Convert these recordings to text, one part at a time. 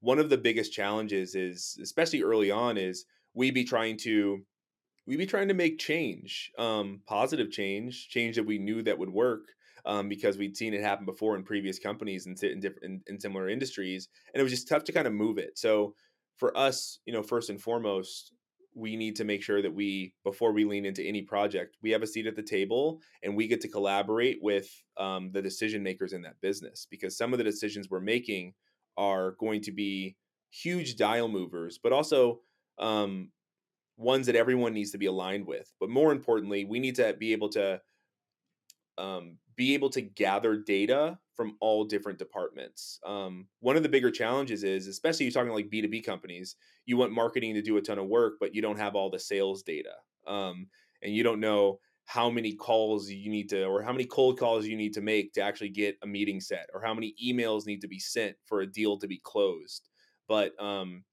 one of the biggest challenges is, especially early on, is we be trying to we be trying to make change, um, positive change, change that we knew that would work. Um, because we'd seen it happen before in previous companies and in, different in, in similar industries, and it was just tough to kind of move it. So for us, you know, first and foremost, we need to make sure that we before we lean into any project we have a seat at the table and we get to collaborate with um, the decision makers in that business because some of the decisions we're making are going to be huge dial movers but also um, ones that everyone needs to be aligned with but more importantly we need to be able to um, be able to gather data from all different departments. Um, one of the bigger challenges is, especially you're talking like B2B companies, you want marketing to do a ton of work, but you don't have all the sales data. Um, and you don't know how many calls you need to, or how many cold calls you need to make to actually get a meeting set, or how many emails need to be sent for a deal to be closed. But um,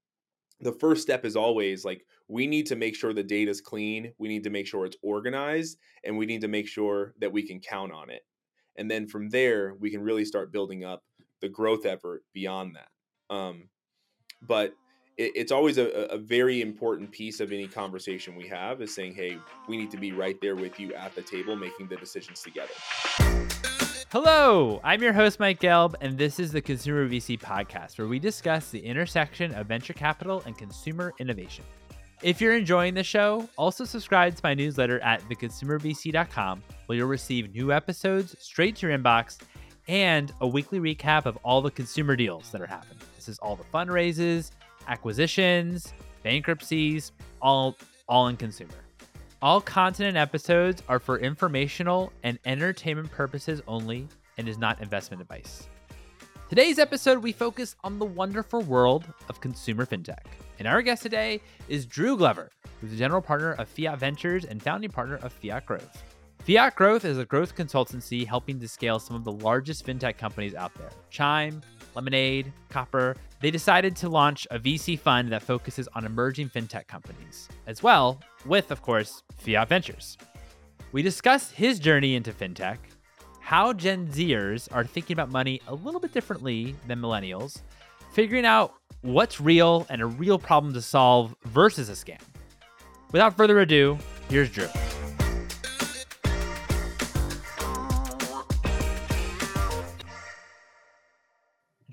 the first step is always like we need to make sure the data is clean we need to make sure it's organized and we need to make sure that we can count on it and then from there we can really start building up the growth effort beyond that um, but it, it's always a, a very important piece of any conversation we have is saying hey we need to be right there with you at the table making the decisions together Hello, I'm your host, Mike Gelb, and this is the Consumer VC podcast, where we discuss the intersection of venture capital and consumer innovation. If you're enjoying the show, also subscribe to my newsletter at theconsumervc.com, where you'll receive new episodes straight to your inbox and a weekly recap of all the consumer deals that are happening. This is all the fundraises, acquisitions, bankruptcies, all all in consumer. All content and episodes are for informational and entertainment purposes only and is not investment advice. Today's episode, we focus on the wonderful world of consumer fintech. And our guest today is Drew Glover, who's the general partner of Fiat Ventures and founding partner of Fiat Growth. Fiat Growth is a growth consultancy helping to scale some of the largest fintech companies out there Chime, Lemonade, Copper, they decided to launch a VC fund that focuses on emerging fintech companies, as well with, of course, Fiat Ventures. We discuss his journey into fintech, how Gen Zers are thinking about money a little bit differently than millennials, figuring out what's real and a real problem to solve versus a scam. Without further ado, here's Drew.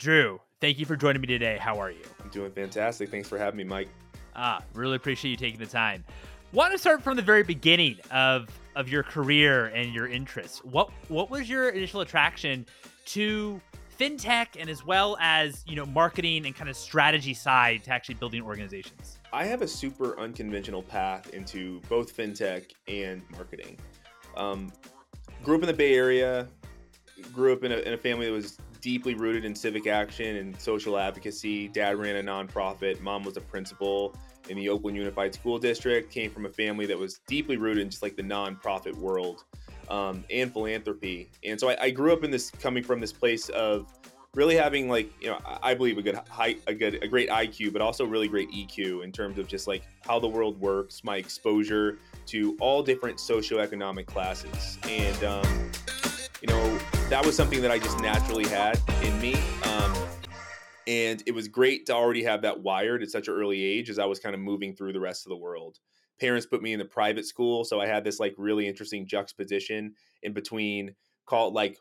Drew, thank you for joining me today. How are you? I'm doing fantastic. Thanks for having me, Mike. Ah, really appreciate you taking the time. Want to start from the very beginning of of your career and your interests. What what was your initial attraction to fintech and as well as you know marketing and kind of strategy side to actually building organizations? I have a super unconventional path into both fintech and marketing. Um, grew up in the Bay Area. Grew up in a, in a family that was deeply rooted in civic action and social advocacy. Dad ran a nonprofit. Mom was a principal in the Oakland Unified School District. Came from a family that was deeply rooted in just like the nonprofit world um, and philanthropy. And so I, I, grew up in this, coming from this place of really having like you know I believe a good height, a good, a great IQ, but also really great EQ in terms of just like how the world works, my exposure to all different socioeconomic classes, and um, that was something that I just naturally had in me. Um, and it was great to already have that wired at such an early age as I was kind of moving through the rest of the world. Parents put me in the private school, so I had this like really interesting juxtaposition in between call it like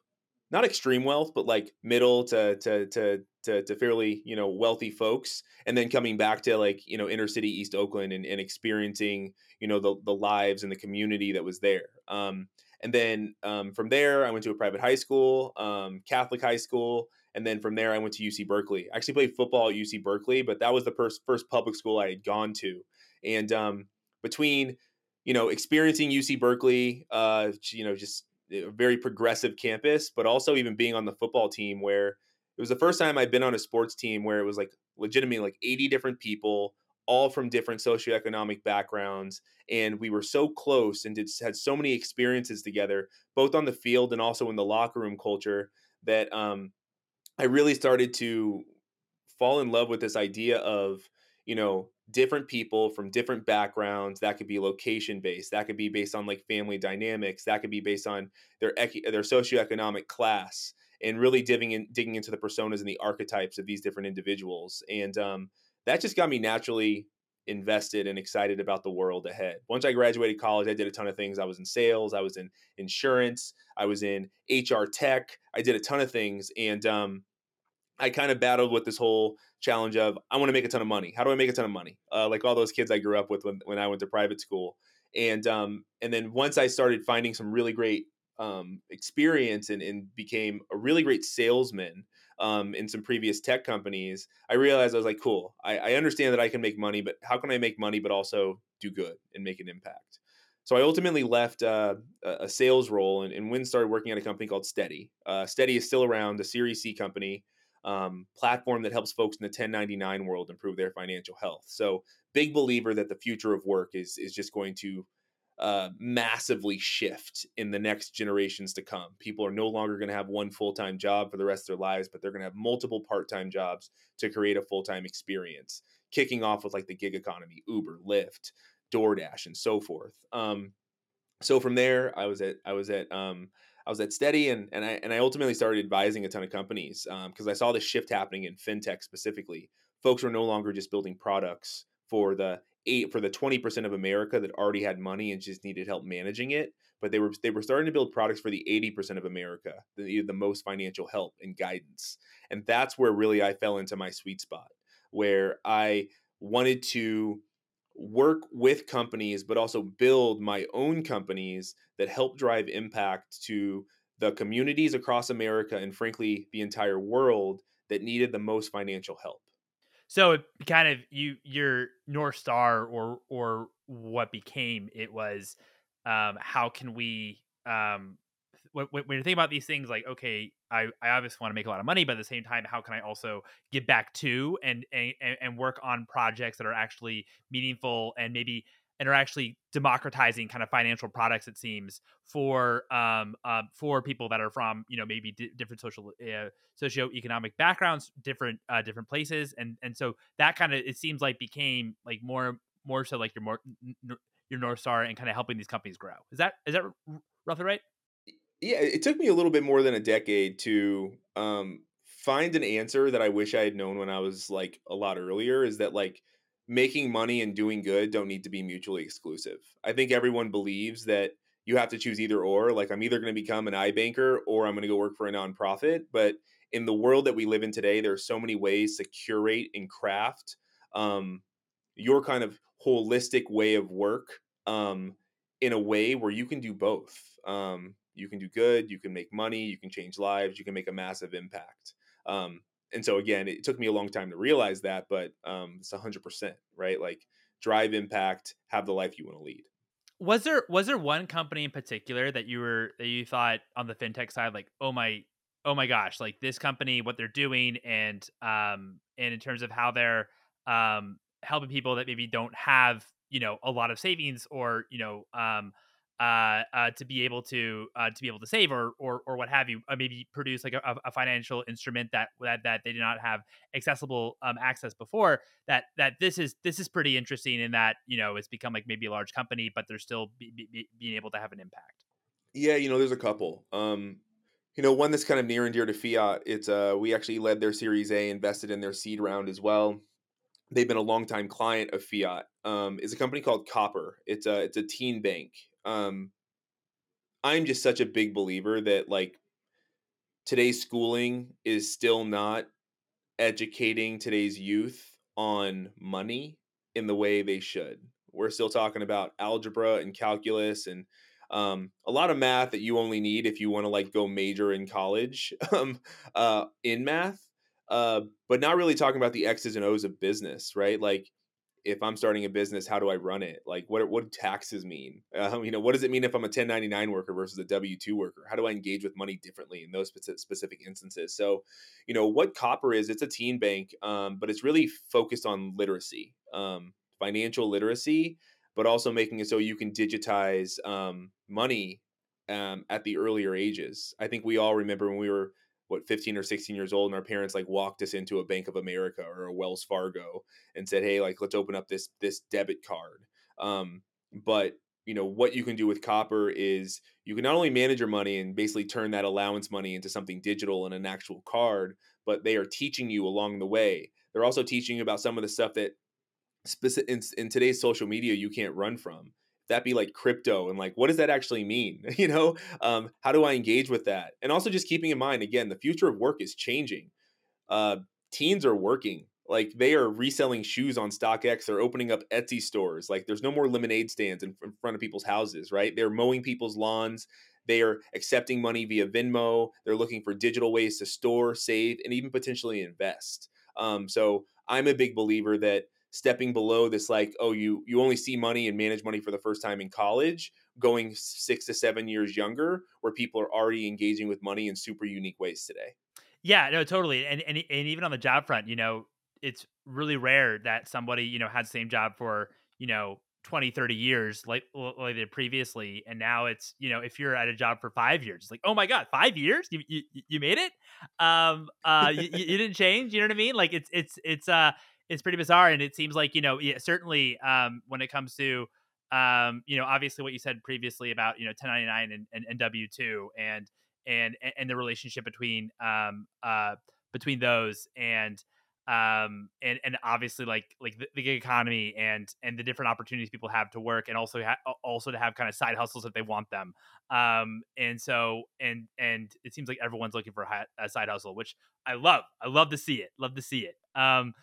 not extreme wealth, but like middle to to to to, to fairly you know wealthy folks, and then coming back to like you know inner city East Oakland and, and experiencing you know the the lives and the community that was there. Um, and then um, from there, I went to a private high school, um, Catholic high school. And then from there, I went to UC Berkeley. I actually played football at UC Berkeley, but that was the first, first public school I had gone to. And um, between, you know, experiencing UC Berkeley, uh, you know, just a very progressive campus, but also even being on the football team where it was the first time I'd been on a sports team where it was like legitimately like 80 different people all from different socioeconomic backgrounds and we were so close and did, had so many experiences together both on the field and also in the locker room culture that um, i really started to fall in love with this idea of you know different people from different backgrounds that could be location based that could be based on like family dynamics that could be based on their their socioeconomic class and really digging in, digging into the personas and the archetypes of these different individuals. And um, that just got me naturally invested and excited about the world ahead. Once I graduated college, I did a ton of things. I was in sales, I was in insurance, I was in HR tech. I did a ton of things, and um, I kind of battled with this whole challenge of I want to make a ton of money. How do I make a ton of money? Uh, like all those kids I grew up with when, when I went to private school, and um, and then once I started finding some really great um, experience and, and became a really great salesman um, in some previous tech companies, I realized I was like, cool. I, I understand that I can make money, but how can I make money but also do good and make an impact? So I ultimately left uh, a sales role and, and when started working at a company called Steady. Uh, Steady is still around, a Series C company um, platform that helps folks in the 1099 world improve their financial health. So big believer that the future of work is is just going to uh, massively shift in the next generations to come. People are no longer going to have one full time job for the rest of their lives, but they're going to have multiple part time jobs to create a full time experience. Kicking off with like the gig economy, Uber, Lyft, DoorDash, and so forth. Um, so from there, I was at I was at um, I was at Steady, and and I and I ultimately started advising a ton of companies because um, I saw this shift happening in fintech specifically. Folks were no longer just building products for the eight for the 20% of America that already had money and just needed help managing it. But they were they were starting to build products for the 80% of America that needed the most financial help and guidance. And that's where really I fell into my sweet spot, where I wanted to work with companies, but also build my own companies that help drive impact to the communities across America and frankly the entire world that needed the most financial help. So it kind of you your north star or or what became it was um, how can we um, when, when you think about these things like okay I, I obviously want to make a lot of money but at the same time how can i also give back to and and, and work on projects that are actually meaningful and maybe and are actually democratizing kind of financial products it seems for um uh, for people that are from you know maybe different social uh, socioeconomic backgrounds different uh, different places and and so that kind of it seems like became like more more so like your more your north star and kind of helping these companies grow. Is that is that roughly right? Yeah it took me a little bit more than a decade to um find an answer that i wish i had known when i was like a lot earlier is that like making money and doing good don't need to be mutually exclusive. I think everyone believes that you have to choose either or. Like, I'm either going to become an iBanker or I'm going to go work for a nonprofit. But in the world that we live in today, there are so many ways to curate and craft um, your kind of holistic way of work um, in a way where you can do both. Um, you can do good, you can make money, you can change lives, you can make a massive impact. Um, and so again, it took me a long time to realize that, but um, it's hundred percent right. Like drive impact, have the life you want to lead. Was there was there one company in particular that you were that you thought on the fintech side like oh my oh my gosh like this company what they're doing and um and in terms of how they're um helping people that maybe don't have you know a lot of savings or you know um uh, uh, to be able to uh, to be able to save or or, or what have you, uh, maybe produce like a, a, financial instrument that that that they did not have accessible um, access before. That that this is this is pretty interesting in that you know it's become like maybe a large company, but they're still be, be, being able to have an impact. Yeah, you know, there's a couple. Um, you know, one that's kind of near and dear to Fiat. It's uh, we actually led their Series A, invested in their seed round as well. They've been a longtime client of Fiat. Um, is a company called Copper. It's a it's a teen bank um i'm just such a big believer that like today's schooling is still not educating today's youth on money in the way they should. We're still talking about algebra and calculus and um, a lot of math that you only need if you want to like go major in college um, uh, in math uh, but not really talking about the x's and o's of business right? Like if I'm starting a business, how do I run it? Like, what what do taxes mean? Um, you know, what does it mean if I'm a 1099 worker versus a W two worker? How do I engage with money differently in those specific instances? So, you know, what Copper is, it's a teen bank, um, but it's really focused on literacy, um, financial literacy, but also making it so you can digitize um, money um, at the earlier ages. I think we all remember when we were what 15 or 16 years old and our parents like walked us into a bank of america or a wells fargo and said hey like let's open up this this debit card. Um, but you know what you can do with copper is you can not only manage your money and basically turn that allowance money into something digital and an actual card but they are teaching you along the way. They're also teaching you about some of the stuff that in, in today's social media you can't run from that be like crypto and like what does that actually mean you know um, how do i engage with that and also just keeping in mind again the future of work is changing uh, teens are working like they are reselling shoes on StockX. They're opening up Etsy stores. Like there's no more lemonade stands in, in front of people's houses, right? They're mowing people's lawns. They are accepting money via Venmo. They're looking for digital ways to store, save, and even potentially invest. Um, so I'm a big believer that stepping below this, like, oh, you you only see money and manage money for the first time in college, going six to seven years younger, where people are already engaging with money in super unique ways today. Yeah, no, totally. And, and and even on the job front, you know, it's really rare that somebody you know had the same job for you know 20 30 years like like they previously and now it's you know if you're at a job for five years it's like oh my god five years you you, you made it um uh you, you didn't change you know what i mean like it's it's it's uh it's pretty bizarre and it seems like you know yeah, certainly um when it comes to um you know obviously what you said previously about you know 1099 and, and, and w2 and and and the relationship between um uh between those and um and and obviously like like the, the, gig economy and and the different opportunities people have to work and also ha- also to have kind of side hustles if they want them. Um and so and and it seems like everyone's looking for a, a side hustle which i love i love to see it love to see it. Um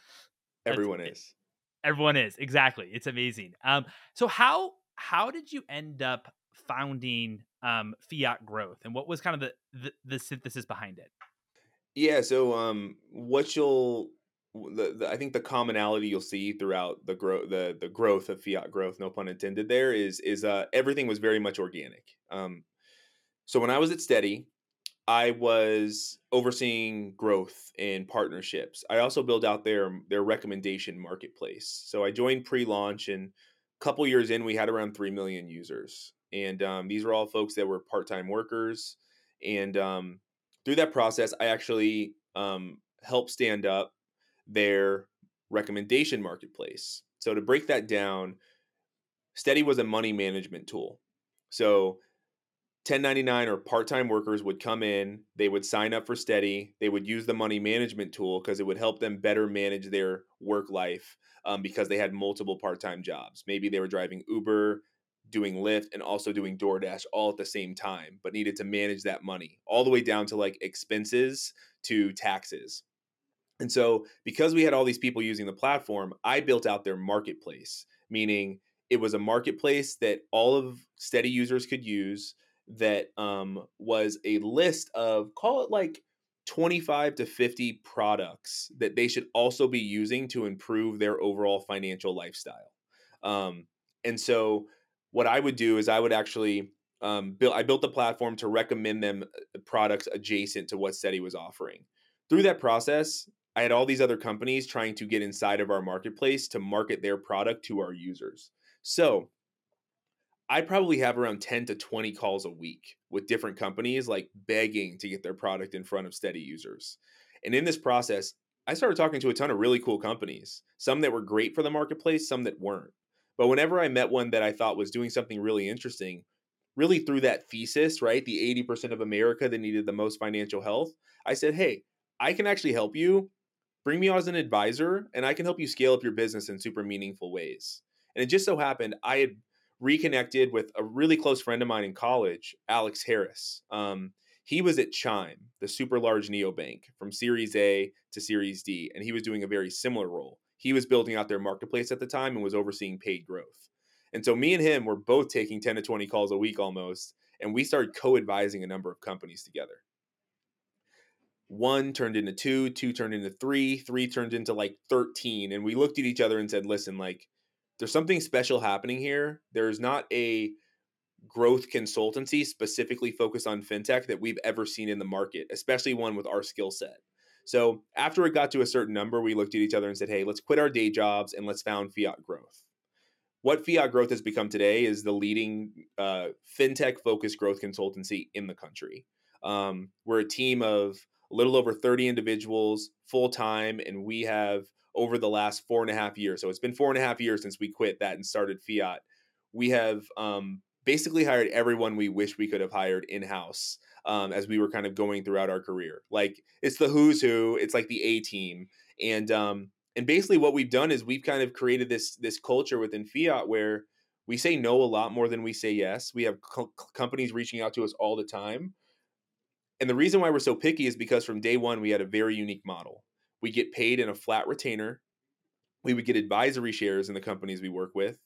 everyone is. everyone is exactly it's amazing. Um so how how did you end up founding um fiat growth and what was kind of the the, the synthesis behind it? Yeah so um what you'll the, the, I think the commonality you'll see throughout the growth the the growth of fiat growth, no pun intended, there is is uh, everything was very much organic. Um, so when I was at Steady, I was overseeing growth and partnerships. I also built out their their recommendation marketplace. So I joined pre-launch, and a couple years in, we had around three million users, and um, these were all folks that were part-time workers. And um, through that process, I actually um, helped stand up their recommendation marketplace. So to break that down, Steady was a money management tool. So 1099 or part-time workers would come in, they would sign up for Steady, they would use the money management tool because it would help them better manage their work life um, because they had multiple part-time jobs. Maybe they were driving Uber, doing Lyft, and also doing DoorDash all at the same time, but needed to manage that money all the way down to like expenses to taxes. And so, because we had all these people using the platform, I built out their marketplace, meaning it was a marketplace that all of Steady users could use that um, was a list of, call it like 25 to 50 products that they should also be using to improve their overall financial lifestyle. Um, and so, what I would do is I would actually um, build, I built the platform to recommend them uh, products adjacent to what Steady was offering. Through that process, I had all these other companies trying to get inside of our marketplace to market their product to our users. So I probably have around 10 to 20 calls a week with different companies, like begging to get their product in front of steady users. And in this process, I started talking to a ton of really cool companies, some that were great for the marketplace, some that weren't. But whenever I met one that I thought was doing something really interesting, really through that thesis, right? The 80% of America that needed the most financial health, I said, hey, I can actually help you Bring me on as an advisor, and I can help you scale up your business in super meaningful ways. And it just so happened I had reconnected with a really close friend of mine in college, Alex Harris. Um, he was at Chime, the super large neobank, from Series A to Series D, and he was doing a very similar role. He was building out their marketplace at the time and was overseeing paid growth. And so me and him were both taking 10 to 20 calls a week almost, and we started co-advising a number of companies together one turned into two, two turned into three, three turned into like 13. And we looked at each other and said, listen, like, there's something special happening here. There's not a growth consultancy specifically focused on fintech that we've ever seen in the market, especially one with our skill set. So after it got to a certain number, we looked at each other and said, hey, let's quit our day jobs and let's found Fiat Growth. What Fiat Growth has become today is the leading uh, fintech focused growth consultancy in the country. Um, we're a team of a little over 30 individuals full time, and we have over the last four and a half years. So it's been four and a half years since we quit that and started Fiat. we have um, basically hired everyone we wish we could have hired in house um, as we were kind of going throughout our career. Like it's the who's who. It's like the A team, and um, and basically what we've done is we've kind of created this this culture within Fiat where we say no a lot more than we say yes. We have co- companies reaching out to us all the time. And the reason why we're so picky is because from day one, we had a very unique model. We get paid in a flat retainer. We would get advisory shares in the companies we work with,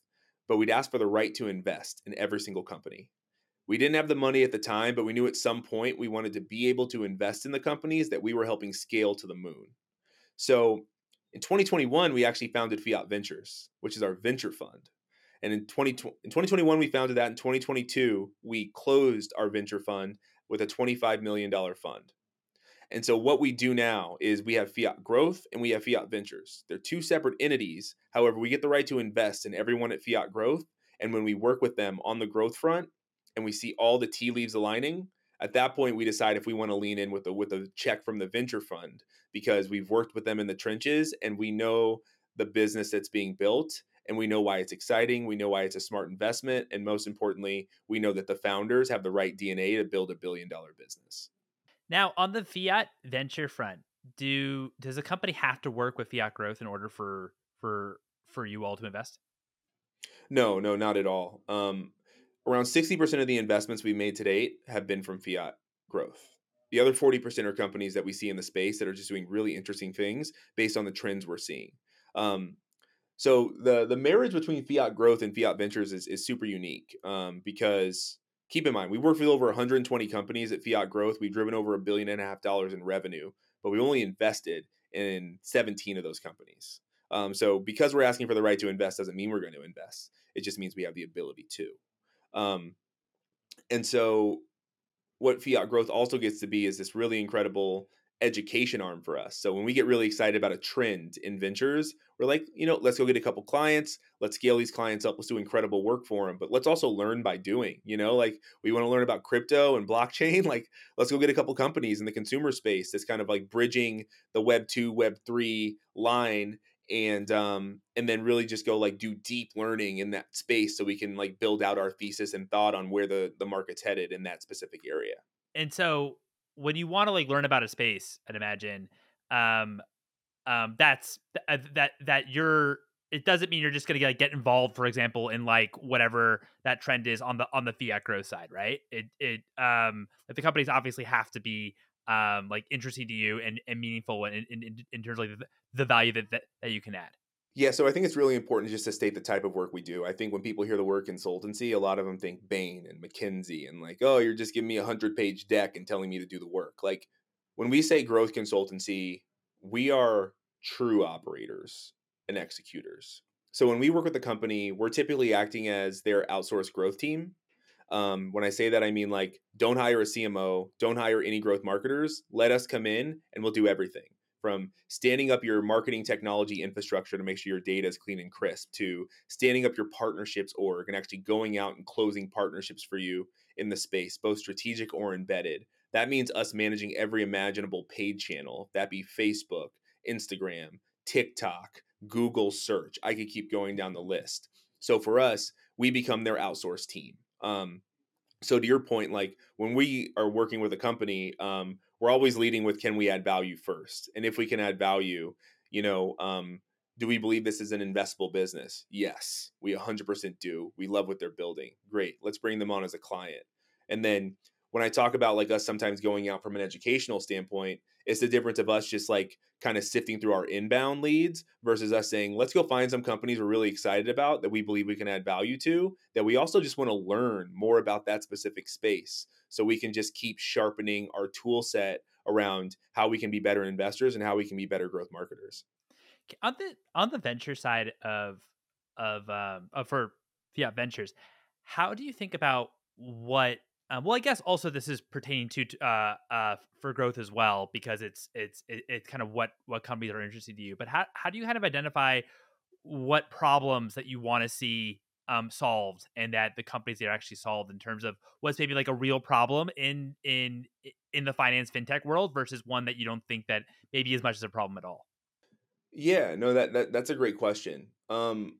but we'd ask for the right to invest in every single company. We didn't have the money at the time, but we knew at some point we wanted to be able to invest in the companies that we were helping scale to the moon. So in 2021, we actually founded Fiat Ventures, which is our venture fund. And in, 20, in 2021, we founded that. In 2022, we closed our venture fund with a $25 million fund. And so what we do now is we have Fiat Growth and we have Fiat Ventures. They're two separate entities. However, we get the right to invest in everyone at Fiat Growth. And when we work with them on the growth front and we see all the tea leaves aligning, at that point we decide if we want to lean in with a with a check from the venture fund because we've worked with them in the trenches and we know the business that's being built and we know why it's exciting. We know why it's a smart investment. And most importantly, we know that the founders have the right DNA to build a billion dollar business. Now, on the fiat venture front, do does a company have to work with fiat growth in order for for for you all to invest? No, no, not at all. Um, around 60% of the investments we made to date have been from fiat growth. The other 40% are companies that we see in the space that are just doing really interesting things based on the trends we're seeing. Um, so the the marriage between fiat growth and fiat ventures is, is super unique um, because keep in mind we work with over 120 companies at fiat growth. We've driven over a billion and a half dollars in revenue but we only invested in 17 of those companies. Um, so because we're asking for the right to invest doesn't mean we're going to invest. It just means we have the ability to. Um, and so what fiat growth also gets to be is this really incredible education arm for us. So when we get really excited about a trend in ventures, we're like, you know, let's go get a couple clients, let's scale these clients up, let's do incredible work for them, but let's also learn by doing, you know, like we want to learn about crypto and blockchain, like let's go get a couple companies in the consumer space that's kind of like bridging the web 2, web 3 line and um and then really just go like do deep learning in that space so we can like build out our thesis and thought on where the the market's headed in that specific area. And so when you want to like learn about a space, I'd imagine, um, um, that's th- uh, that that you're. It doesn't mean you're just gonna like, get involved, for example, in like whatever that trend is on the on the fiat growth side, right? It it um like the companies obviously have to be um like interesting to you and, and meaningful in, in, in terms of like the, the value that, that that you can add. Yeah, so I think it's really important just to state the type of work we do. I think when people hear the word consultancy, a lot of them think Bain and McKinsey and like, oh, you're just giving me a hundred page deck and telling me to do the work. Like when we say growth consultancy, we are true operators and executors. So when we work with a company, we're typically acting as their outsourced growth team. Um, when I say that, I mean like, don't hire a CMO, don't hire any growth marketers. Let us come in and we'll do everything from standing up your marketing technology infrastructure to make sure your data is clean and crisp to standing up your partnerships org and actually going out and closing partnerships for you in the space, both strategic or embedded. That means us managing every imaginable paid channel, that be Facebook, Instagram, TikTok, Google search. I could keep going down the list. So for us, we become their outsourced team. Um, so to your point, like when we are working with a company, um, we're always leading with can we add value first? And if we can add value you know um, do we believe this is an investable business? Yes we 100% do. We love what they're building. Great let's bring them on as a client. And then when i talk about like us sometimes going out from an educational standpoint it's the difference of us just like kind of sifting through our inbound leads versus us saying let's go find some companies we're really excited about that we believe we can add value to that we also just want to learn more about that specific space so we can just keep sharpening our tool set around how we can be better investors and how we can be better growth marketers. On the on the venture side of of um of for fiat ventures how do you think about what um, well i guess also this is pertaining to uh uh for growth as well because it's it's it's kind of what what companies are interested to you. But how, how do you kind of identify what problems that you want to see um, solved and that the companies are actually solved in terms of what's maybe like a real problem in in in the finance fintech world versus one that you don't think that maybe as much as a problem at all? Yeah no that, that that's a great question. Um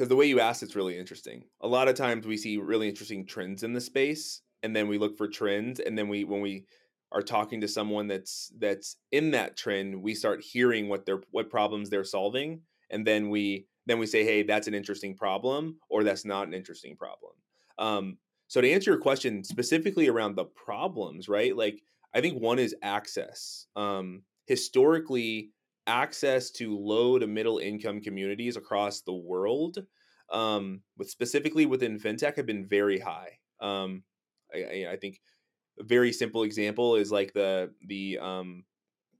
because the way you asked it's really interesting. A lot of times we see really interesting trends in the space, and then we look for trends, and then we when we are talking to someone that's that's in that trend, we start hearing what they're what problems they're solving, and then we then we say, hey, that's an interesting problem, or that's not an interesting problem. Um, so to answer your question specifically around the problems, right? Like I think one is access. Um, historically, access to low to middle income communities across the world, um, with specifically within fintech, have been very high. Um, I, I, think a very simple example is like the the um,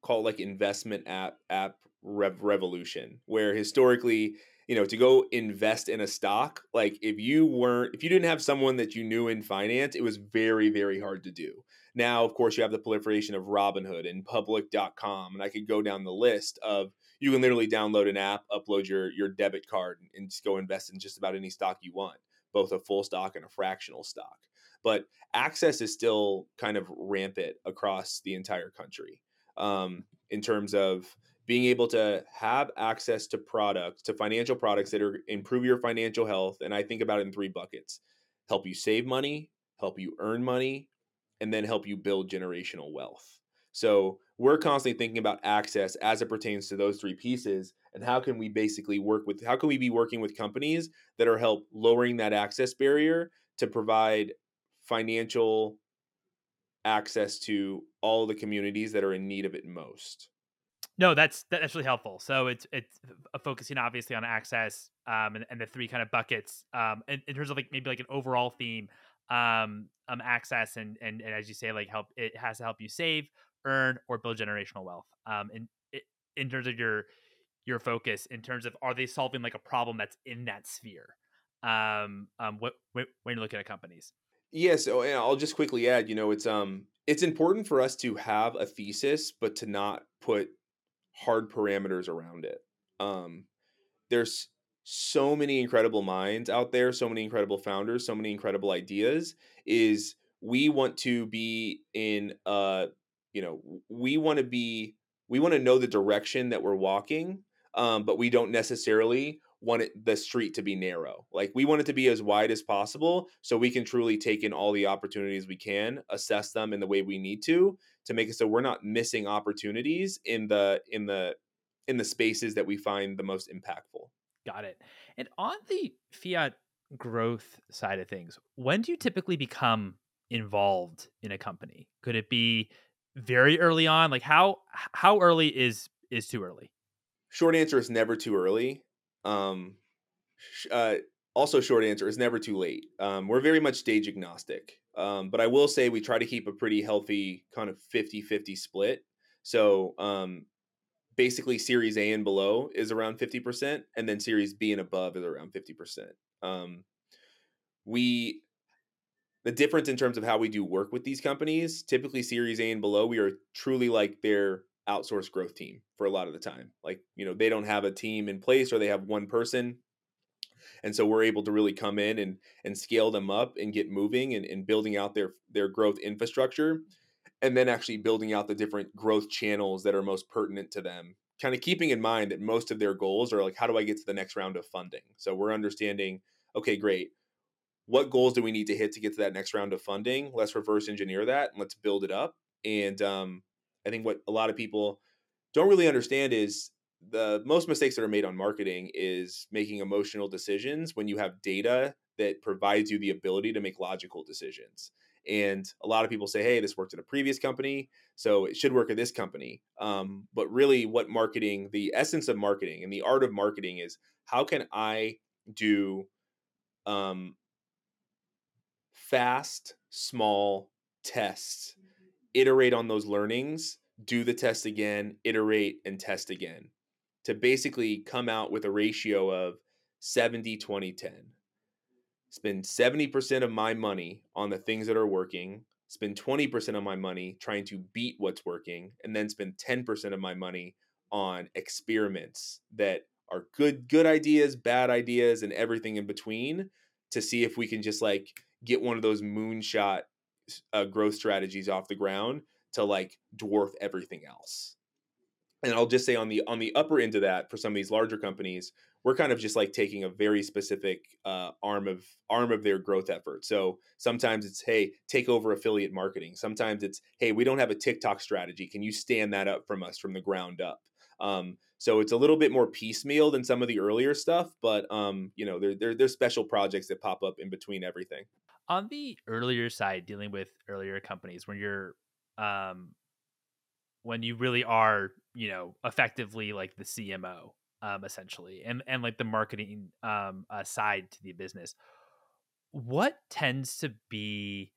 call like investment app app rev- revolution, where historically you know to go invest in a stock like if you weren't if you didn't have someone that you knew in finance it was very very hard to do now of course you have the proliferation of robinhood and public.com and i could go down the list of you can literally download an app upload your your debit card and just go invest in just about any stock you want both a full stock and a fractional stock but access is still kind of rampant across the entire country um, in terms of being able to have access to products, to financial products that are improve your financial health. And I think about it in three buckets help you save money, help you earn money, and then help you build generational wealth. So we're constantly thinking about access as it pertains to those three pieces and how can we basically work with how can we be working with companies that are help lowering that access barrier to provide financial access to all the communities that are in need of it most. No, that's that's really helpful. So it's it's focusing obviously on access um, and, and the three kind of buckets um, in, in, terms of like maybe like an overall theme um, um access and, and and as you say like help it has to help you save, earn, or build generational wealth. Um, in in terms of your your focus in terms of are they solving like a problem that's in that sphere um um what when you're looking at companies yes yeah, so, and i'll just quickly add you know it's um it's important for us to have a thesis but to not put hard parameters around it. Um, there's so many incredible minds out there, so many incredible founders, so many incredible ideas. Is we want to be in uh you know we want to be we want to know the direction that we're walking um, but we don't necessarily want it, the street to be narrow. Like we want it to be as wide as possible so we can truly take in all the opportunities we can, assess them in the way we need to to make it so we're not missing opportunities in the in the in the spaces that we find the most impactful. Got it. And on the fiat growth side of things, when do you typically become involved in a company? Could it be very early on? Like how how early is is too early? Short answer is never too early. Um, uh, also, short answer is never too late. Um, we're very much stage agnostic. Um, but I will say we try to keep a pretty healthy kind of 50 50 split. So um, basically, Series A and below is around 50%, and then Series B and above is around 50%. Um, we the difference in terms of how we do work with these companies typically series a and below we are truly like their outsourced growth team for a lot of the time. Like, you know, they don't have a team in place or they have one person. And so we're able to really come in and and scale them up and get moving and, and building out their their growth infrastructure and then actually building out the different growth channels that are most pertinent to them. Kind of keeping in mind that most of their goals are like, how do I get to the next round of funding? So we're understanding, okay, great. What goals do we need to hit to get to that next round of funding? Let's reverse engineer that and let's build it up. And um, I think what a lot of people don't really understand is the most mistakes that are made on marketing is making emotional decisions when you have data that provides you the ability to make logical decisions. And a lot of people say, hey, this worked at a previous company, so it should work at this company. Um, but really, what marketing, the essence of marketing and the art of marketing is how can I do um, fast, small tests iterate on those learnings, do the test again, iterate and test again to basically come out with a ratio of 70 20 10. Spend 70% of my money on the things that are working, spend 20% of my money trying to beat what's working, and then spend 10% of my money on experiments that are good good ideas, bad ideas and everything in between to see if we can just like get one of those moonshot uh, growth strategies off the ground to like dwarf everything else. and I'll just say on the on the upper end of that for some of these larger companies, we're kind of just like taking a very specific uh, arm of arm of their growth effort. So sometimes it's hey, take over affiliate marketing. Sometimes it's hey, we don't have a TikTok strategy. Can you stand that up from us from the ground up? Um, so it's a little bit more piecemeal than some of the earlier stuff, but um, you know, there, there there's special projects that pop up in between everything. On the earlier side, dealing with earlier companies, when you're um, when you really are, you know, effectively like the CMO, um, essentially, and and like the marketing um uh, side to the business. What tends to be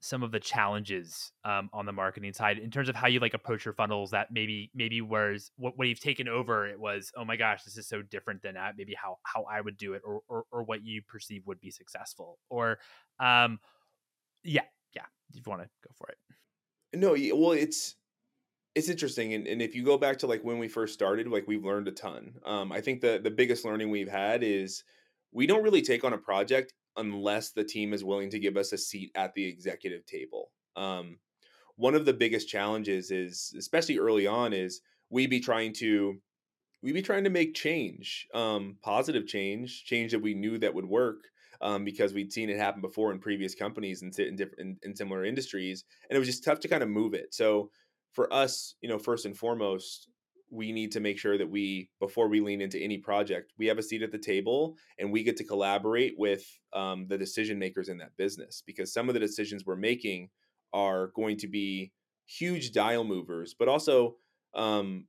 some of the challenges um, on the marketing side in terms of how you like approach your funnels that maybe maybe whereas what, what you've taken over it was oh my gosh this is so different than that maybe how how i would do it or or, or what you perceive would be successful or um yeah yeah if you want to go for it no well it's it's interesting and, and if you go back to like when we first started like we've learned a ton. Um, i think the the biggest learning we've had is we don't really take on a project unless the team is willing to give us a seat at the executive table. Um, one of the biggest challenges is especially early on is we be trying to we be trying to make change um, positive change change that we knew that would work um, because we'd seen it happen before in previous companies and sit in, different in, in similar industries and it was just tough to kind of move it. So for us, you know, first and foremost, we need to make sure that we, before we lean into any project, we have a seat at the table and we get to collaborate with um, the decision makers in that business because some of the decisions we're making are going to be huge dial movers, but also um,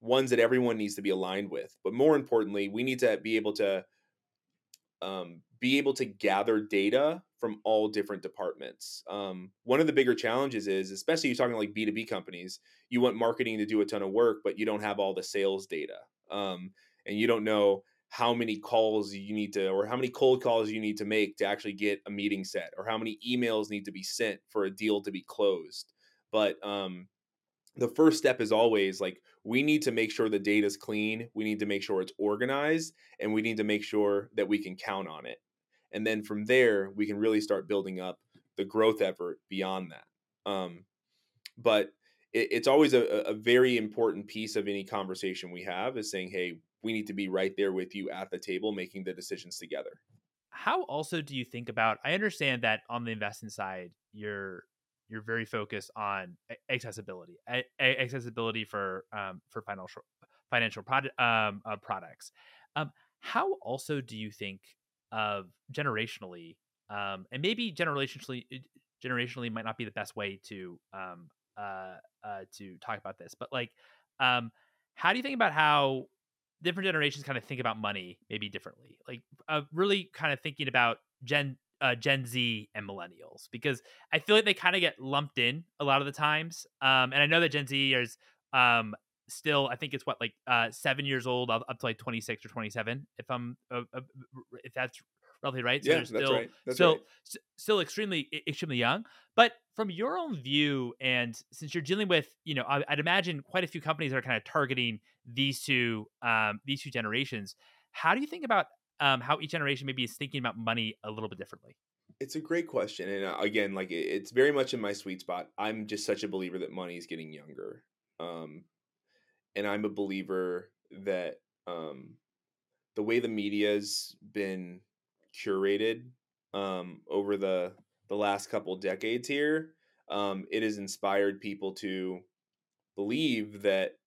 ones that everyone needs to be aligned with. But more importantly, we need to be able to um, be able to gather data from all different departments. Um, one of the bigger challenges is, especially you're talking like B2B companies, you want marketing to do a ton of work, but you don't have all the sales data. Um, and you don't know how many calls you need to, or how many cold calls you need to make to actually get a meeting set, or how many emails need to be sent for a deal to be closed. But um, the first step is always like we need to make sure the data is clean we need to make sure it's organized and we need to make sure that we can count on it and then from there we can really start building up the growth effort beyond that um, but it, it's always a, a very important piece of any conversation we have is saying hey we need to be right there with you at the table making the decisions together how also do you think about i understand that on the investment side you're you're very focused on accessibility, accessibility for um, for financial financial product um, uh, products. Um, how also do you think of generationally, um, and maybe generationally generationally might not be the best way to um, uh, uh, to talk about this, but like, um, how do you think about how different generations kind of think about money maybe differently? Like, uh, really kind of thinking about Gen uh, Gen Z and millennials because I feel like they kind of get lumped in a lot of the times. Um, and I know that Gen Z is um, still, I think it's what like uh, seven years old up, up to like 26 or 27, if I'm uh, uh if that's roughly right. So yeah, that's still, right. That's still, right. S- still extremely extremely young. But from your own view, and since you're dealing with, you know, I, would imagine quite a few companies are kind of targeting these two um, these two generations. How do you think about um, how each generation maybe is thinking about money a little bit differently? It's a great question, and uh, again, like it's very much in my sweet spot. I'm just such a believer that money is getting younger, um, and I'm a believer that um, the way the media's been curated um, over the the last couple decades here, um, it has inspired people to believe that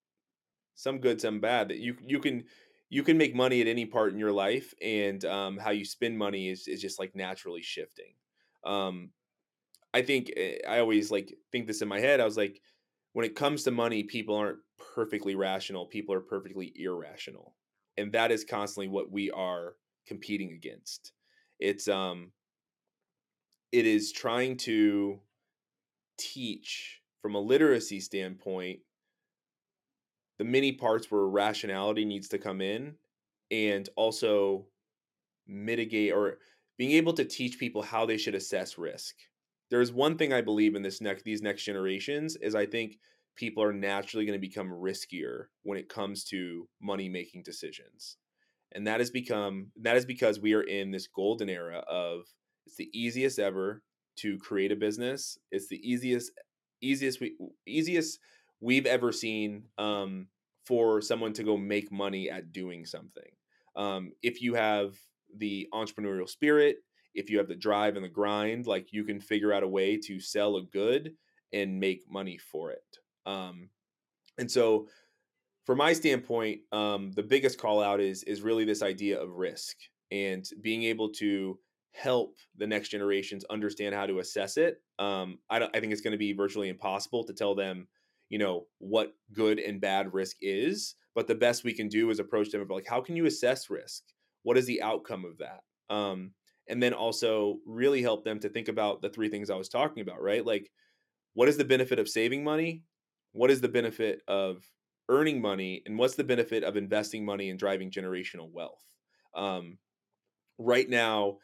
some good, some bad. That you you can you can make money at any part in your life and um, how you spend money is, is just like naturally shifting um, i think eh, i always like think this in my head i was like when it comes to money people aren't perfectly rational people are perfectly irrational and that is constantly what we are competing against it's um it is trying to teach from a literacy standpoint the many parts where rationality needs to come in and also mitigate or being able to teach people how they should assess risk. There's one thing I believe in this next these next generations is I think people are naturally going to become riskier when it comes to money making decisions. And that has become that is because we are in this golden era of it's the easiest ever to create a business. It's the easiest easiest we easiest we've ever seen um, for someone to go make money at doing something. Um, if you have the entrepreneurial spirit, if you have the drive and the grind, like you can figure out a way to sell a good and make money for it. Um, and so, from my standpoint, um, the biggest call out is is really this idea of risk and being able to help the next generations understand how to assess it. Um, I, don't I think it's going to be virtually impossible to tell them, you know, what good and bad risk is. But the best we can do is approach them like, how can you assess risk? What is the outcome of that? Um, and then also really help them to think about the three things I was talking about, right? Like, what is the benefit of saving money? What is the benefit of earning money? And what's the benefit of investing money and driving generational wealth? Um, right now,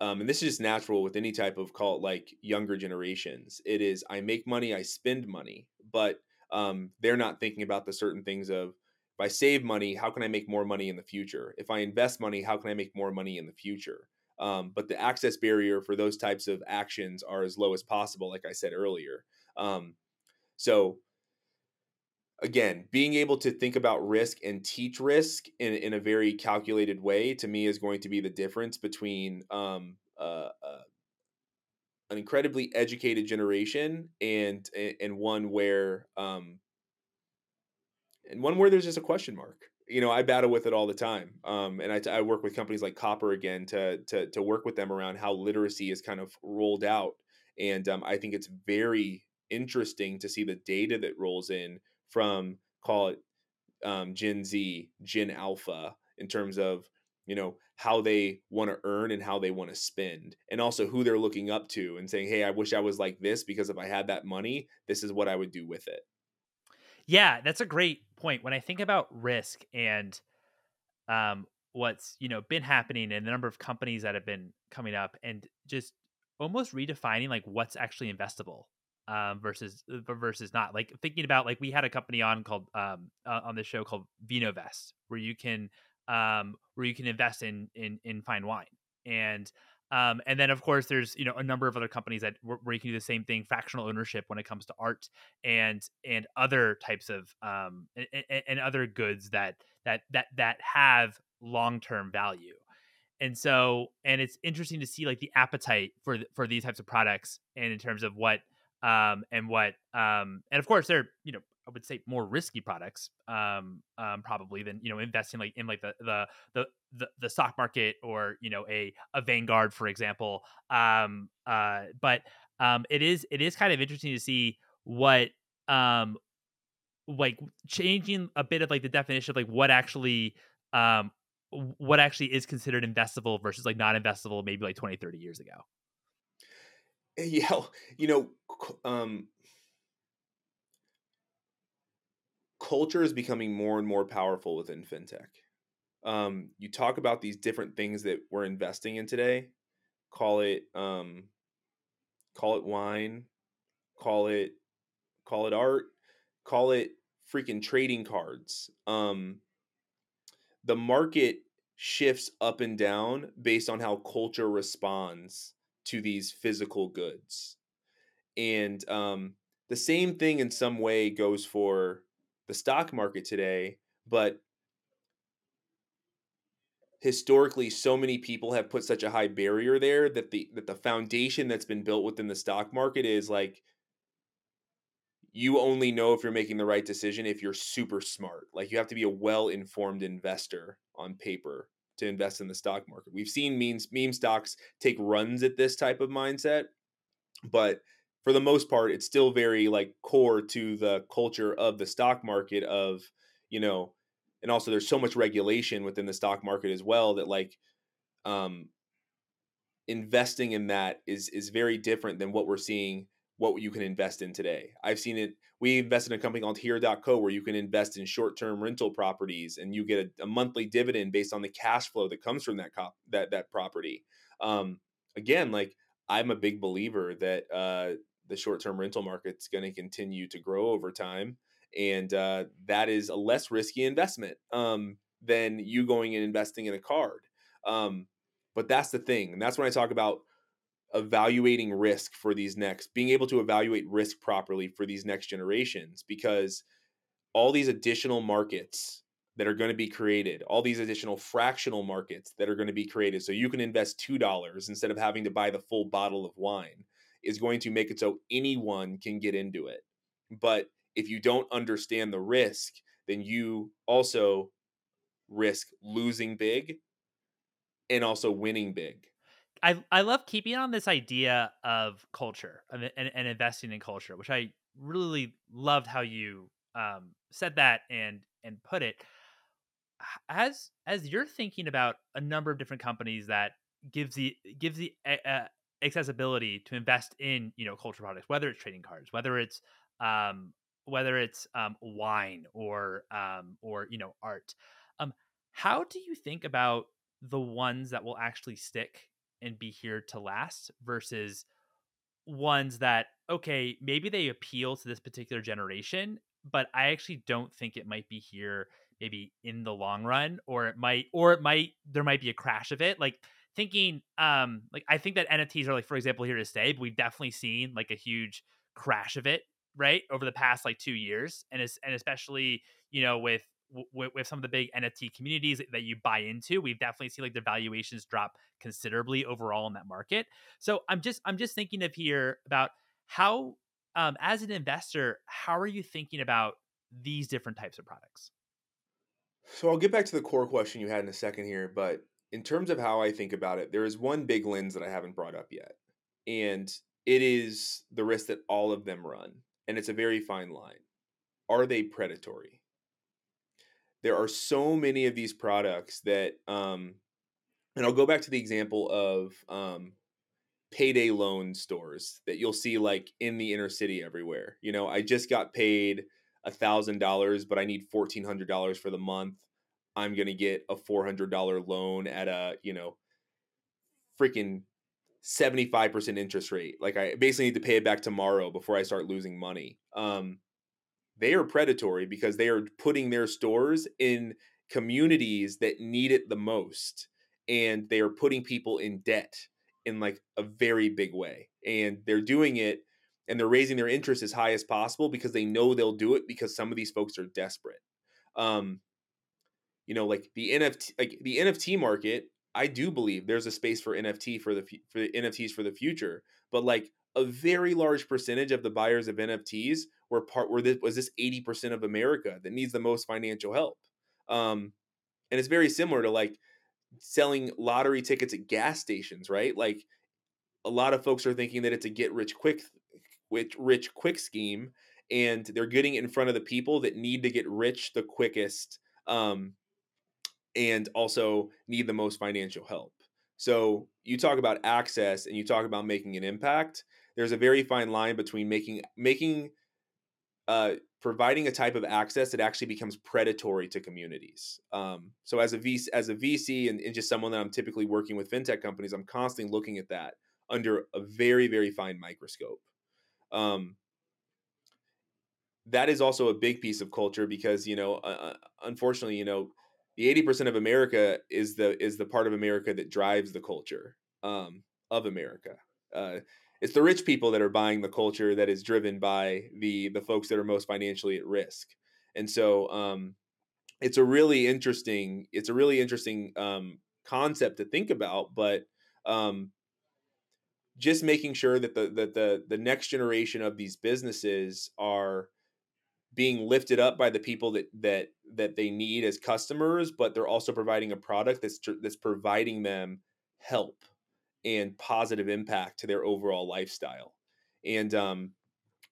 um, and this is just natural with any type of call it like younger generations. It is I make money, I spend money, but um, they're not thinking about the certain things of if I save money, how can I make more money in the future? If I invest money, how can I make more money in the future? Um, but the access barrier for those types of actions are as low as possible, like I said earlier. Um, so again, being able to think about risk and teach risk in, in a very calculated way to me is going to be the difference between um, uh, uh, an incredibly educated generation and and one where um, and one where there's just a question mark. You know, I battle with it all the time, um, and I, I work with companies like Copper again to to to work with them around how literacy is kind of rolled out, and um, I think it's very interesting to see the data that rolls in from call it um, Gen Z, Gen Alpha, in terms of you know how they want to earn and how they want to spend, and also who they're looking up to and saying, "Hey, I wish I was like this because if I had that money, this is what I would do with it." Yeah, that's a great point. When I think about risk and um, what's you know been happening and the number of companies that have been coming up, and just almost redefining like what's actually investable um, versus uh, versus not. Like thinking about like we had a company on called um, uh, on the show called Vinovest, where you can um, where you can invest in in in fine wine and um, and then of course there's you know a number of other companies that where you can do the same thing fractional ownership when it comes to art and and other types of um, and, and other goods that that that that have long-term value and so and it's interesting to see like the appetite for for these types of products and in terms of what um, and what um, and of course they're you know I would say more risky products um, um, probably than you know investing like in like the, the the the the, stock market or you know a a Vanguard for example. Um, uh, but um, it is it is kind of interesting to see what um like changing a bit of like the definition of like what actually um what actually is considered investable versus like not investable maybe like 20 30 years ago yeah you know um culture is becoming more and more powerful within fintech. Um you talk about these different things that we're investing in today. Call it um call it wine call it call it art call it freaking trading cards. Um the market shifts up and down based on how culture responds to these physical goods. And um, the same thing in some way goes for the stock market today, but historically so many people have put such a high barrier there that the that the foundation that's been built within the stock market is like you only know if you're making the right decision if you're super smart. Like you have to be a well-informed investor on paper to invest in the stock market. We've seen memes meme stocks take runs at this type of mindset, but for the most part, it's still very like core to the culture of the stock market of, you know, and also there's so much regulation within the stock market as well that like um investing in that is is very different than what we're seeing what you can invest in today. I've seen it. We invest in a company called Here.co where you can invest in short-term rental properties and you get a, a monthly dividend based on the cash flow that comes from that cop, that that property. Um, again, like I'm a big believer that uh, the short-term rental market's going to continue to grow over time, and uh, that is a less risky investment um, than you going and investing in a card. Um, but that's the thing, and that's when I talk about evaluating risk for these next being able to evaluate risk properly for these next generations because all these additional markets that are going to be created, all these additional fractional markets that are going to be created. So you can invest $2 instead of having to buy the full bottle of wine is going to make it so anyone can get into it. But if you don't understand the risk, then you also risk losing big and also winning big. I, I love keeping on this idea of culture and, and, and investing in culture, which I really loved how you um, said that and and put it. As as you're thinking about a number of different companies that gives the gives the uh, accessibility to invest in you know culture products whether it's trading cards whether it's um whether it's um wine or um or you know art um how do you think about the ones that will actually stick and be here to last versus ones that okay maybe they appeal to this particular generation but i actually don't think it might be here maybe in the long run or it might or it might there might be a crash of it like thinking um like i think that nfts are like for example here to stay but we've definitely seen like a huge crash of it right over the past like two years and it's and especially you know with with, some of the big NFT communities that you buy into, we've definitely seen like the valuations drop considerably overall in that market. So I'm just I'm just thinking of here about how um, as an investor, how are you thinking about these different types of products? So I'll get back to the core question you had in a second here, but in terms of how I think about it, there is one big lens that I haven't brought up yet. And it is the risk that all of them run. And it's a very fine line. Are they predatory? There are so many of these products that, um, and I'll go back to the example of um, payday loan stores that you'll see like in the inner city everywhere. You know, I just got paid a thousand dollars, but I need fourteen hundred dollars for the month. I'm gonna get a four hundred dollar loan at a you know freaking seventy five percent interest rate. Like I basically need to pay it back tomorrow before I start losing money. Um, they are predatory because they are putting their stores in communities that need it the most, and they are putting people in debt in like a very big way, and they're doing it and they're raising their interest as high as possible because they know they'll do it because some of these folks are desperate. Um, you know, like the NFT, like the NFT market, I do believe there's a space for NFT for the for the NFTs for the future, but like a very large percentage of the buyers of NFTs were part were this was this 80% of America that needs the most financial help. Um, and it's very similar to like selling lottery tickets at gas stations, right? Like a lot of folks are thinking that it's a get rich quick rich, rich quick scheme and they're getting in front of the people that need to get rich the quickest um, and also need the most financial help. So you talk about access and you talk about making an impact. There's a very fine line between making making uh, providing a type of access that actually becomes predatory to communities. Um, so as a VC, as a VC and, and, just someone that I'm typically working with fintech companies, I'm constantly looking at that under a very very fine microscope. Um, that is also a big piece of culture because you know, uh, uh unfortunately, you know, the eighty percent of America is the is the part of America that drives the culture um, of America. Uh, it's the rich people that are buying the culture that is driven by the the folks that are most financially at risk, and so um, it's a really interesting it's a really interesting um, concept to think about, but um, just making sure that the that the the next generation of these businesses are being lifted up by the people that that that they need as customers, but they're also providing a product that's that's providing them help and positive impact to their overall lifestyle. And um,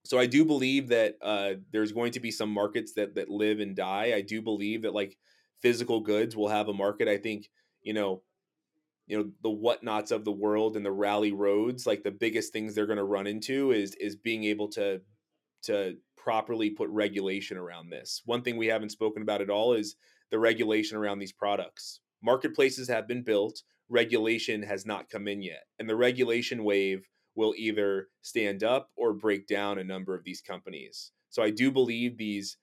so I do believe that uh, there's going to be some markets that that live and die. I do believe that like physical goods will have a market. I think you know you know the whatnots of the world and the rally roads like the biggest things they're going to run into is is being able to to properly put regulation around this one thing we haven't spoken about at all is the regulation around these products marketplaces have been built regulation has not come in yet and the regulation wave will either stand up or break down a number of these companies. So i do believe these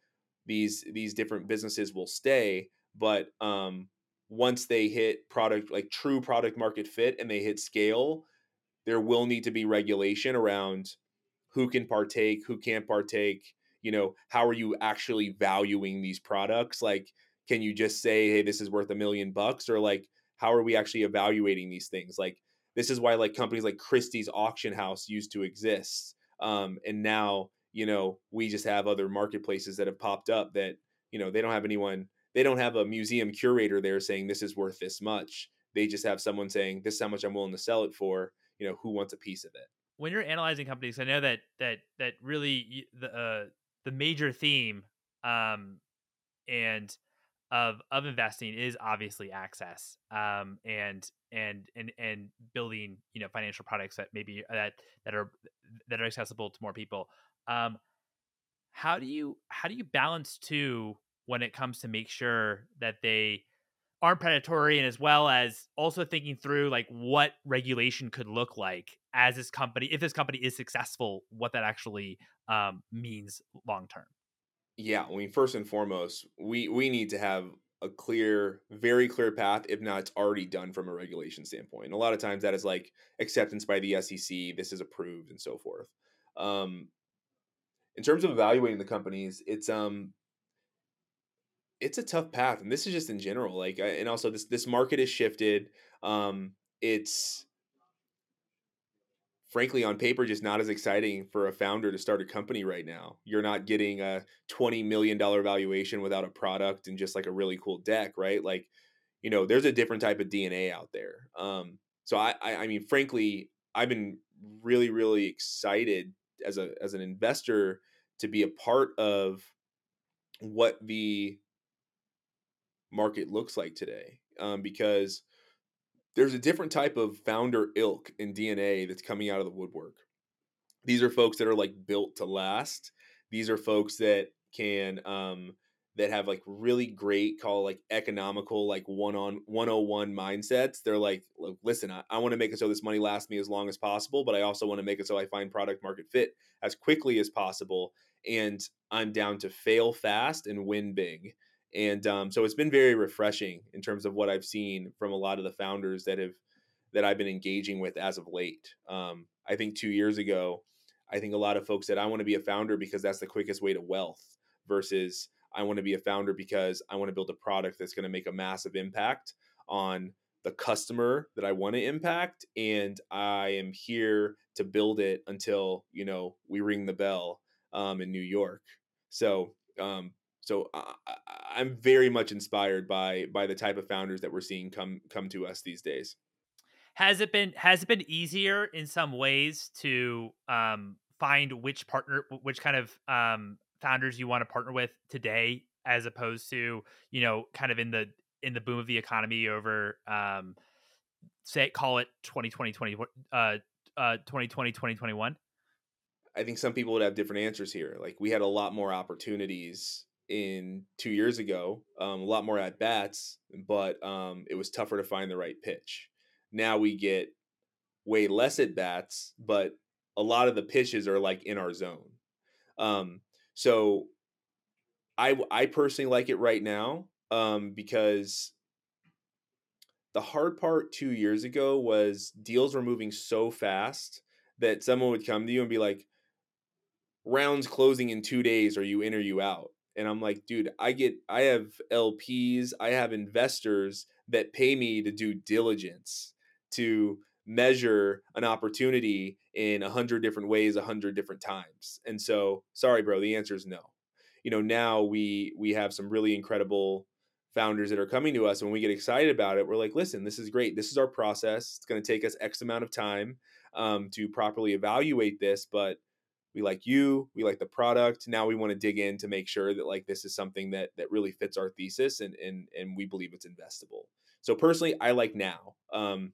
these these different businesses will stay but um once they hit product like true product market fit and they hit scale, there will need to be regulation around who can partake, who can't partake, you know how are you actually valuing these products? Like can you just say hey this is worth a million bucks or like how are we actually evaluating these things? Like this is why like companies like christie's auction house used to exist um, and now you know we just have other marketplaces that have popped up that you know they don't have anyone they don't have a museum curator there saying this is worth this much. They just have someone saying this is how much i'm willing to sell it for. You know who wants a piece of it? When you're analyzing companies i know that that that really the uh, the major theme um and of of investing is obviously access um and and and and building you know financial products that maybe uh, that that are that are accessible to more people. Um how do you how do you balance two when it comes to make sure that they aren't predatory and as well as also thinking through like what regulation could look like as this company if this company is successful what that actually um, means long term yeah i mean first and foremost we we need to have a clear very clear path if not it's already done from a regulation standpoint. And a lot of times that is like acceptance by the sec this is approved and so forth. Um, in terms of evaluating the companies it's um it's a tough path and this is just in general like and also this this market has shifted. Um it's frankly on paper just not as exciting for a founder to start a company right now. You're not getting a 20 million dollar valuation without a product and just like a really cool deck right? Like you know there's a different type of dna out there. Um so i i, I mean frankly i've been really really excited as a as an investor to be a part of what the market looks like today um, because there's a different type of founder ilk in DNA that's coming out of the woodwork. These are folks that are like built to last. These are folks that can um, that have like really great call like economical like one on 101 mindsets they're like listen i, I want to make it so this money lasts me as long as possible but i also want to make it so i find product market fit as quickly as possible and i'm down to fail fast and win big and um, so it's been very refreshing in terms of what I've seen from a lot of the founders that have that I've been engaging with as of late. Um, I think two years ago, I think a lot of folks said I want to be a founder because that's the quickest way to wealth versus I want to be a founder because I want to build a product that's going to make a massive impact on the customer that I want to impact and I am here to build it until you know we ring the bell um, in New York. So um, so uh, I'm very much inspired by by the type of founders that we're seeing come come to us these days. Has it been has it been easier in some ways to um, find which partner, which kind of um, founders you want to partner with today, as opposed to you know kind of in the in the boom of the economy over um, say call it 2020 20, uh, uh, 2020 2021 i think some people would have different answers here like we had a lot more opportunities in two years ago, um, a lot more at bats, but um, it was tougher to find the right pitch. Now we get way less at bats, but a lot of the pitches are like in our zone. Um, so I I personally like it right now um, because the hard part two years ago was deals were moving so fast that someone would come to you and be like, rounds closing in two days, are you in or you out? And I'm like, dude, I get I have LPs, I have investors that pay me to do diligence to measure an opportunity in a hundred different ways, a hundred different times. And so, sorry, bro, the answer is no. You know, now we we have some really incredible founders that are coming to us and when we get excited about it we're like listen this is great this is our process it's going to take us x amount of time um, to properly evaluate this but we like you we like the product now we want to dig in to make sure that like this is something that that really fits our thesis and and and we believe it's investable. So personally i like now um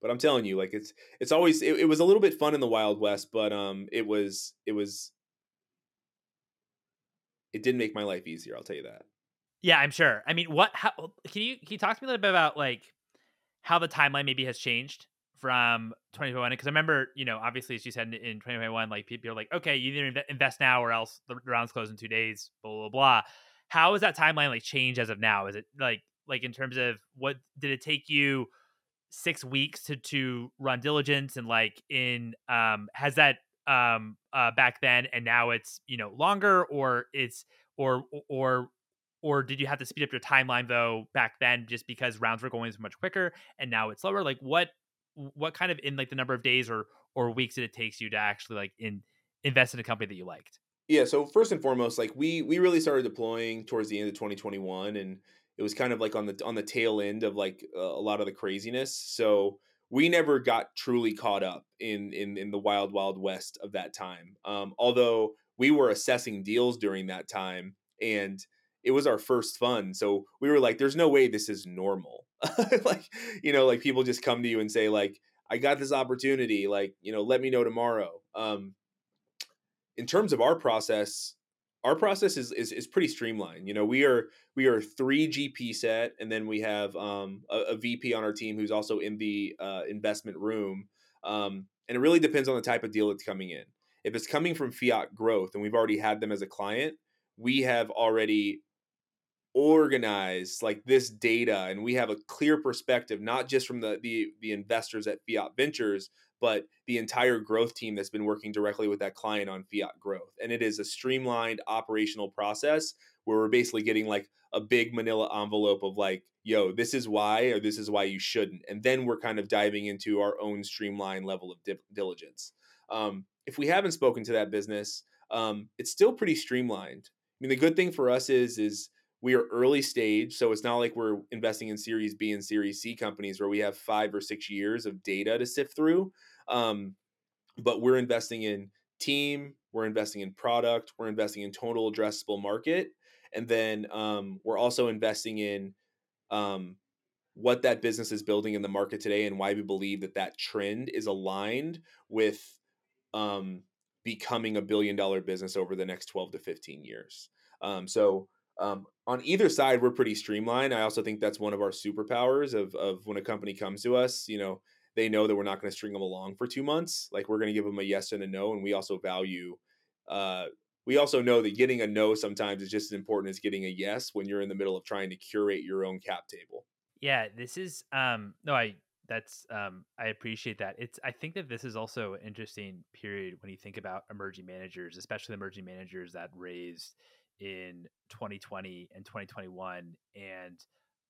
but i'm telling you like it's it's always it, it was a little bit fun in the wild west but um it was it was it didn't make my life easier i'll tell you that. Yeah i'm sure. I mean what how can you can you talk to me a little bit about like how the timeline maybe has changed from 2021 because I remember, you know, obviously as you said in, in 2021, like people are like, okay, you need to invest now or else the rounds close in two days, blah blah blah. How has that timeline like changed as of now? Is it like like in terms of what did it take you six weeks to to run diligence and like in um has that um uh back then and now it's you know longer or it's or or or did you have to speed up your timeline though back then just because rounds were going so much quicker and now it's slower like what what kind of in like the number of days or or weeks that it takes you to actually like in invest in a company that you liked? Yeah so first and foremost like we we really started deploying towards the end of 2021 and it was kind of like on the on the tail end of like uh, a lot of the craziness so we never got truly caught up in in in the wild wild west of that time um although we were assessing deals during that time and it was our first fund so we were like there's no way this is normal. Like you know like people just come to you and say like i got this opportunity like you know let me know tomorrow. Um in terms of our process our process is, is is pretty streamlined you know we are we are three gp set and then we have um a, a vp on our team who's also in the uh, investment room um and it really depends on the type of deal that's coming in. If it's coming from fiat growth and we've already had them as a client we have already organize like this data and we have a clear perspective not just from the the, the investors at fiat ventures but the entire growth team that's been working directly with that client on fiat growth. And it is a streamlined operational process where we're basically getting like a big manila envelope of like yo this is why or this is why you shouldn't. And then we're kind of diving into our own streamlined level of di- diligence. Um, if we haven't spoken to that business um, it's still pretty streamlined. I mean the good thing for us is is we are early stage so it's not like we're investing in series b and series c companies where we have five or six years of data to sift through um, but we're investing in team we're investing in product we're investing in total addressable market and then um, we're also investing in um, what that business is building in the market today and why we believe that that trend is aligned with um, becoming a billion dollar business over the next 12 to 15 years. Um, so um, on either side, we're pretty streamlined. I also think that's one of our superpowers of, of when a company comes to us, you know, they know that we're not going to string them along for two months. Like we're going to give them a yes and a no. And we also value, uh, we also know that getting a no sometimes is just as important as getting a yes when you're in the middle of trying to curate your own cap table. Yeah, this is um no, I that's um I appreciate that. It's I think that this is also an interesting period when you think about emerging managers, especially the emerging managers that raised in 2020 and 2021 and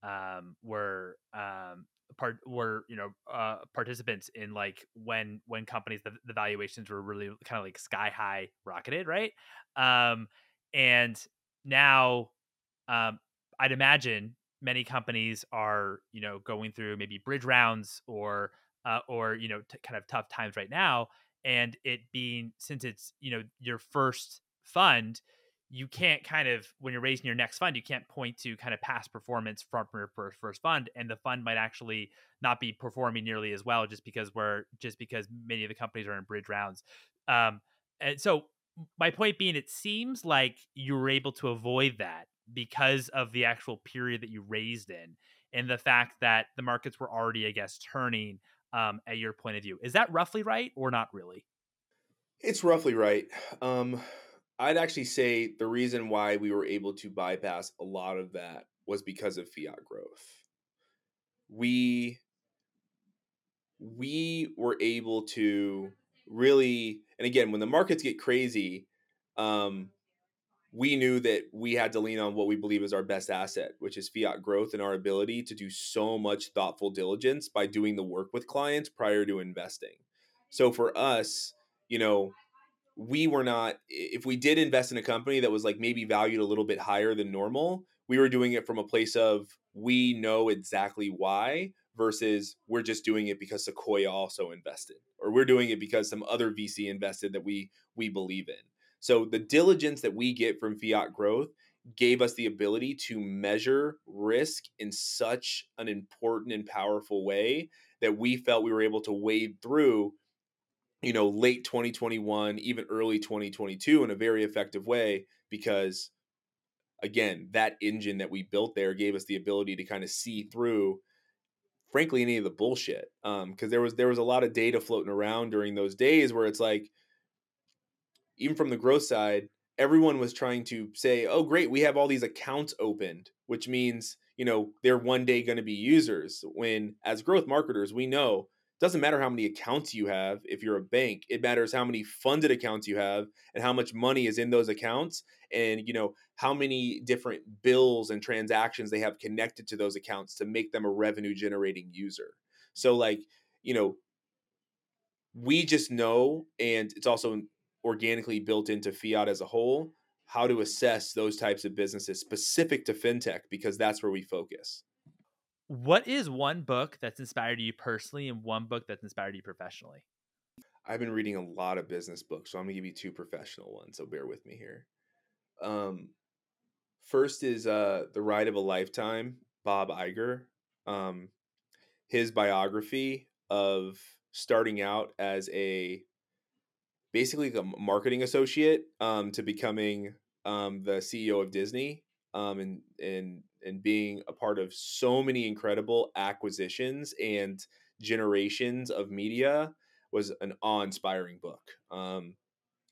um, were um, part were you know uh, participants in like when when companies the, the valuations were really kind of like sky high rocketed right? Um, and now um, I'd imagine many companies are you know going through maybe bridge rounds or uh, or you know t- kind of tough times right now. And it being since it's you know your first fund you can't kind of when you're raising your next fund you can't point to kind of past performance from your first fund and the fund might actually not be performing nearly as well just because we're just because many of the companies are in bridge rounds. Um, and so my point being it seems like you were able to avoid that because of the actual period that you raised in and the fact that the markets were already i guess turning um, at your point of view. Is that roughly right or not really? It's roughly right. Um, I'd actually say the reason why we were able to bypass a lot of that was because of fiat growth. We we were able to really and again when the markets get crazy um, we knew that we had to lean on what we believe is our best asset which is fiat growth and our ability to do so much thoughtful diligence by doing the work with clients prior to investing so for us you know we were not if we did invest in a company that was like maybe valued a little bit higher than normal we were doing it from a place of we know exactly why versus we're just doing it because sequoia also invested or we're doing it because some other vc invested that we we believe in. So the diligence that we get from fiat growth gave us the ability to measure risk in such an important and powerful way that we felt we were able to wade through you know, late 2021, even early 2022 in a very effective way because again, that engine that we built there gave us the ability to kind of see through frankly any of the bullshit. Um because there was there was a lot of data floating around during those days where it's like even from the growth side, everyone was trying to say, "Oh, great, we have all these accounts opened," which means, you know, they're one day going to be users when as growth marketers, we know doesn't matter how many accounts you have if you're a bank it matters how many funded accounts you have and how much money is in those accounts and you know how many different bills and transactions they have connected to those accounts to make them a revenue generating user. So like you know we just know and it's also organically built into fiat as a whole how to assess those types of businesses specific to fintech because that's where we focus what is one book that's inspired you personally and one book that's inspired you professionally? I've been reading a lot of business books, so I'm gonna give you two professional ones. So bear with me here. Um, first is uh, "The Ride of a Lifetime," Bob Iger. Um, his biography of starting out as a basically a marketing associate um, to becoming um, the CEO of Disney um, and and and being a part of so many incredible acquisitions and generations of media was an awe-inspiring book. Um,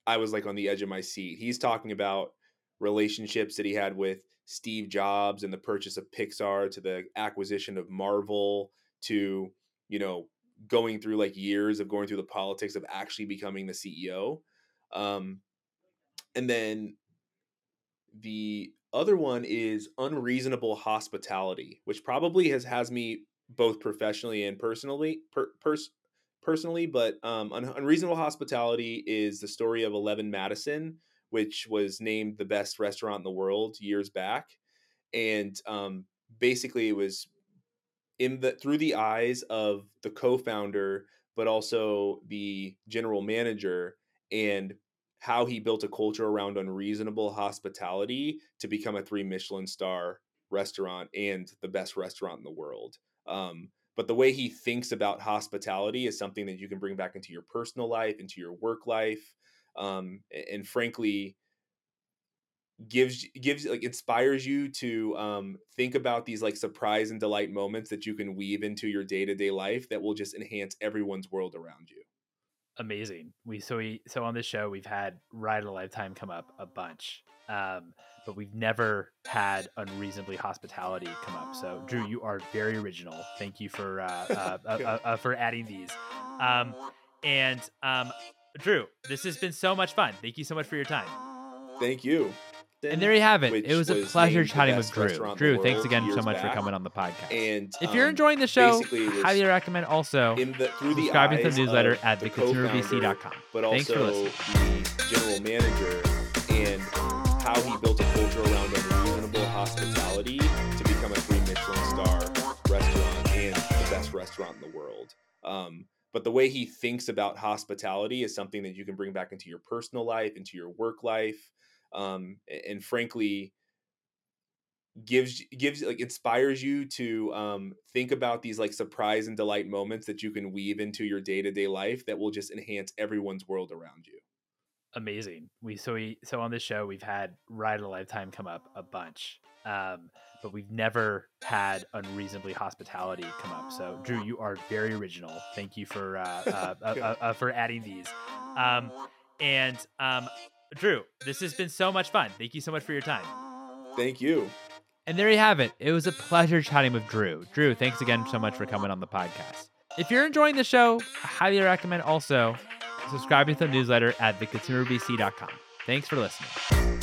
I was like on the edge of my seat. He's talking about relationships that he had with Steve Jobs and the purchase of Pixar to the acquisition of Marvel to, you know, going through like years of going through the politics of actually becoming the CEO. Um, and then the other one is unreasonable hospitality, which probably has has me both professionally and personally per, pers, personally. But um, un, unreasonable hospitality is the story of Eleven Madison, which was named the best restaurant in the world years back, and um, basically it was in the through the eyes of the co-founder, but also the general manager and how he built a culture around unreasonable hospitality to become a three Michelin star restaurant and the best restaurant in the world. Um, but the way he thinks about hospitality is something that you can bring back into your personal life, into your work life, um, and frankly, gives gives like inspires you to um, think about these like surprise and delight moments that you can weave into your day to day life that will just enhance everyone's world around you amazing. We so we so on this show we've had Ride a Lifetime come up a bunch, um, but we've never had unreasonably hospitality come up. So Drew, you are very original. Thank you for uh, uh, uh, uh, uh, for adding these. Um, and um, Drew, this has been so much fun. Thank you so much for your time. Thank you. And there you have it. It was a pleasure chatting with Drew. Drew, thanks again so much back. for coming on the podcast. And if you're um, enjoying the show, highly recommend also the, subscribing to the newsletter at the theconsumervc.com. But also thanks for listening. the general manager and how he built a culture around unreasonable hospitality to become a three Michelin star restaurant and the best restaurant in the world. Um, but the way he thinks about hospitality is something that you can bring back into your personal life, into your work life um, and frankly gives gives like inspires you to um, think about these like surprise and delight moments that you can weave into your day-to-day life that will just enhance everyone's world around you. Amazing. We so we so on this show we've had ride a lifetime come up a bunch um, but we've never had unreasonably hospitality come up. So drew you are very original. Thank you for uh, uh, uh, uh, for adding these. Um, and um, Drew, this has been so much fun. Thank you so much for your time. Thank you. And there you have it. It was a pleasure chatting with Drew. Drew, thanks again so much for coming on the podcast. If you're enjoying the show, I highly recommend also subscribing to the newsletter at theconsumervc.com. Thanks for listening.